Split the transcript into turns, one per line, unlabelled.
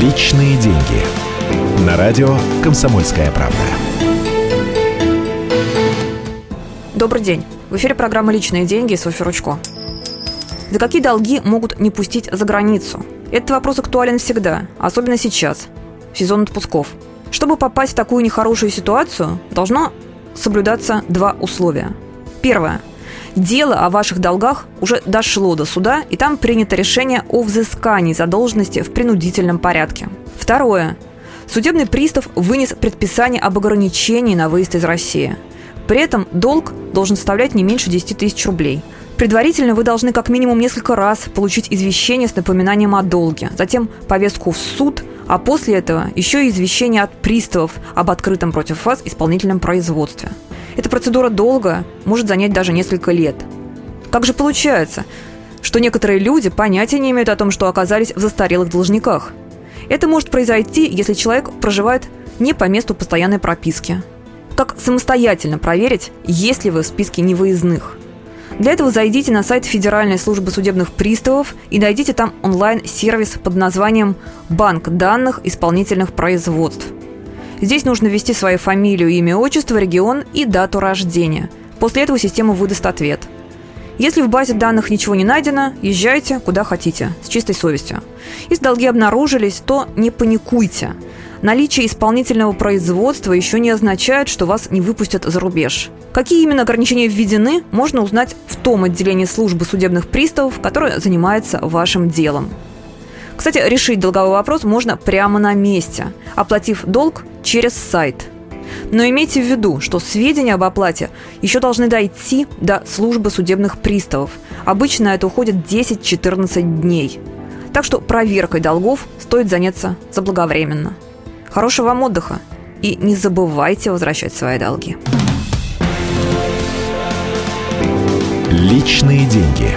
Личные деньги. На радио «Комсомольская правда».
Добрый день. В эфире программа «Личные деньги» Софья Ручко. За какие долги могут не пустить за границу? Этот вопрос актуален всегда, особенно сейчас, в сезон отпусков. Чтобы попасть в такую нехорошую ситуацию, должно соблюдаться два условия. Первое. Дело о ваших долгах уже дошло до суда, и там принято решение о взыскании задолженности в принудительном порядке. Второе. Судебный пристав вынес предписание об ограничении на выезд из России. При этом долг должен составлять не меньше 10 тысяч рублей. Предварительно вы должны как минимум несколько раз получить извещение с напоминанием о долге, затем повестку в суд, а после этого еще и извещение от приставов об открытом против вас исполнительном производстве – эта процедура долго, может занять даже несколько лет. Как же получается, что некоторые люди понятия не имеют о том, что оказались в застарелых должниках? Это может произойти, если человек проживает не по месту постоянной прописки. Как самостоятельно проверить, есть ли вы в списке невыездных? Для этого зайдите на сайт Федеральной службы судебных приставов и найдите там онлайн-сервис под названием «Банк данных исполнительных производств». Здесь нужно ввести свою фамилию, имя, отчество, регион и дату рождения. После этого система выдаст ответ. Если в базе данных ничего не найдено, езжайте куда хотите, с чистой совестью. Если долги обнаружились, то не паникуйте. Наличие исполнительного производства еще не означает, что вас не выпустят за рубеж. Какие именно ограничения введены, можно узнать в том отделении службы судебных приставов, которое занимается вашим делом. Кстати, решить долговой вопрос можно прямо на месте, оплатив долг через сайт. Но имейте в виду, что сведения об оплате еще должны дойти до службы судебных приставов. Обычно это уходит 10-14 дней. Так что проверкой долгов стоит заняться заблаговременно. Хорошего вам отдыха и не забывайте возвращать свои долги.
Личные деньги.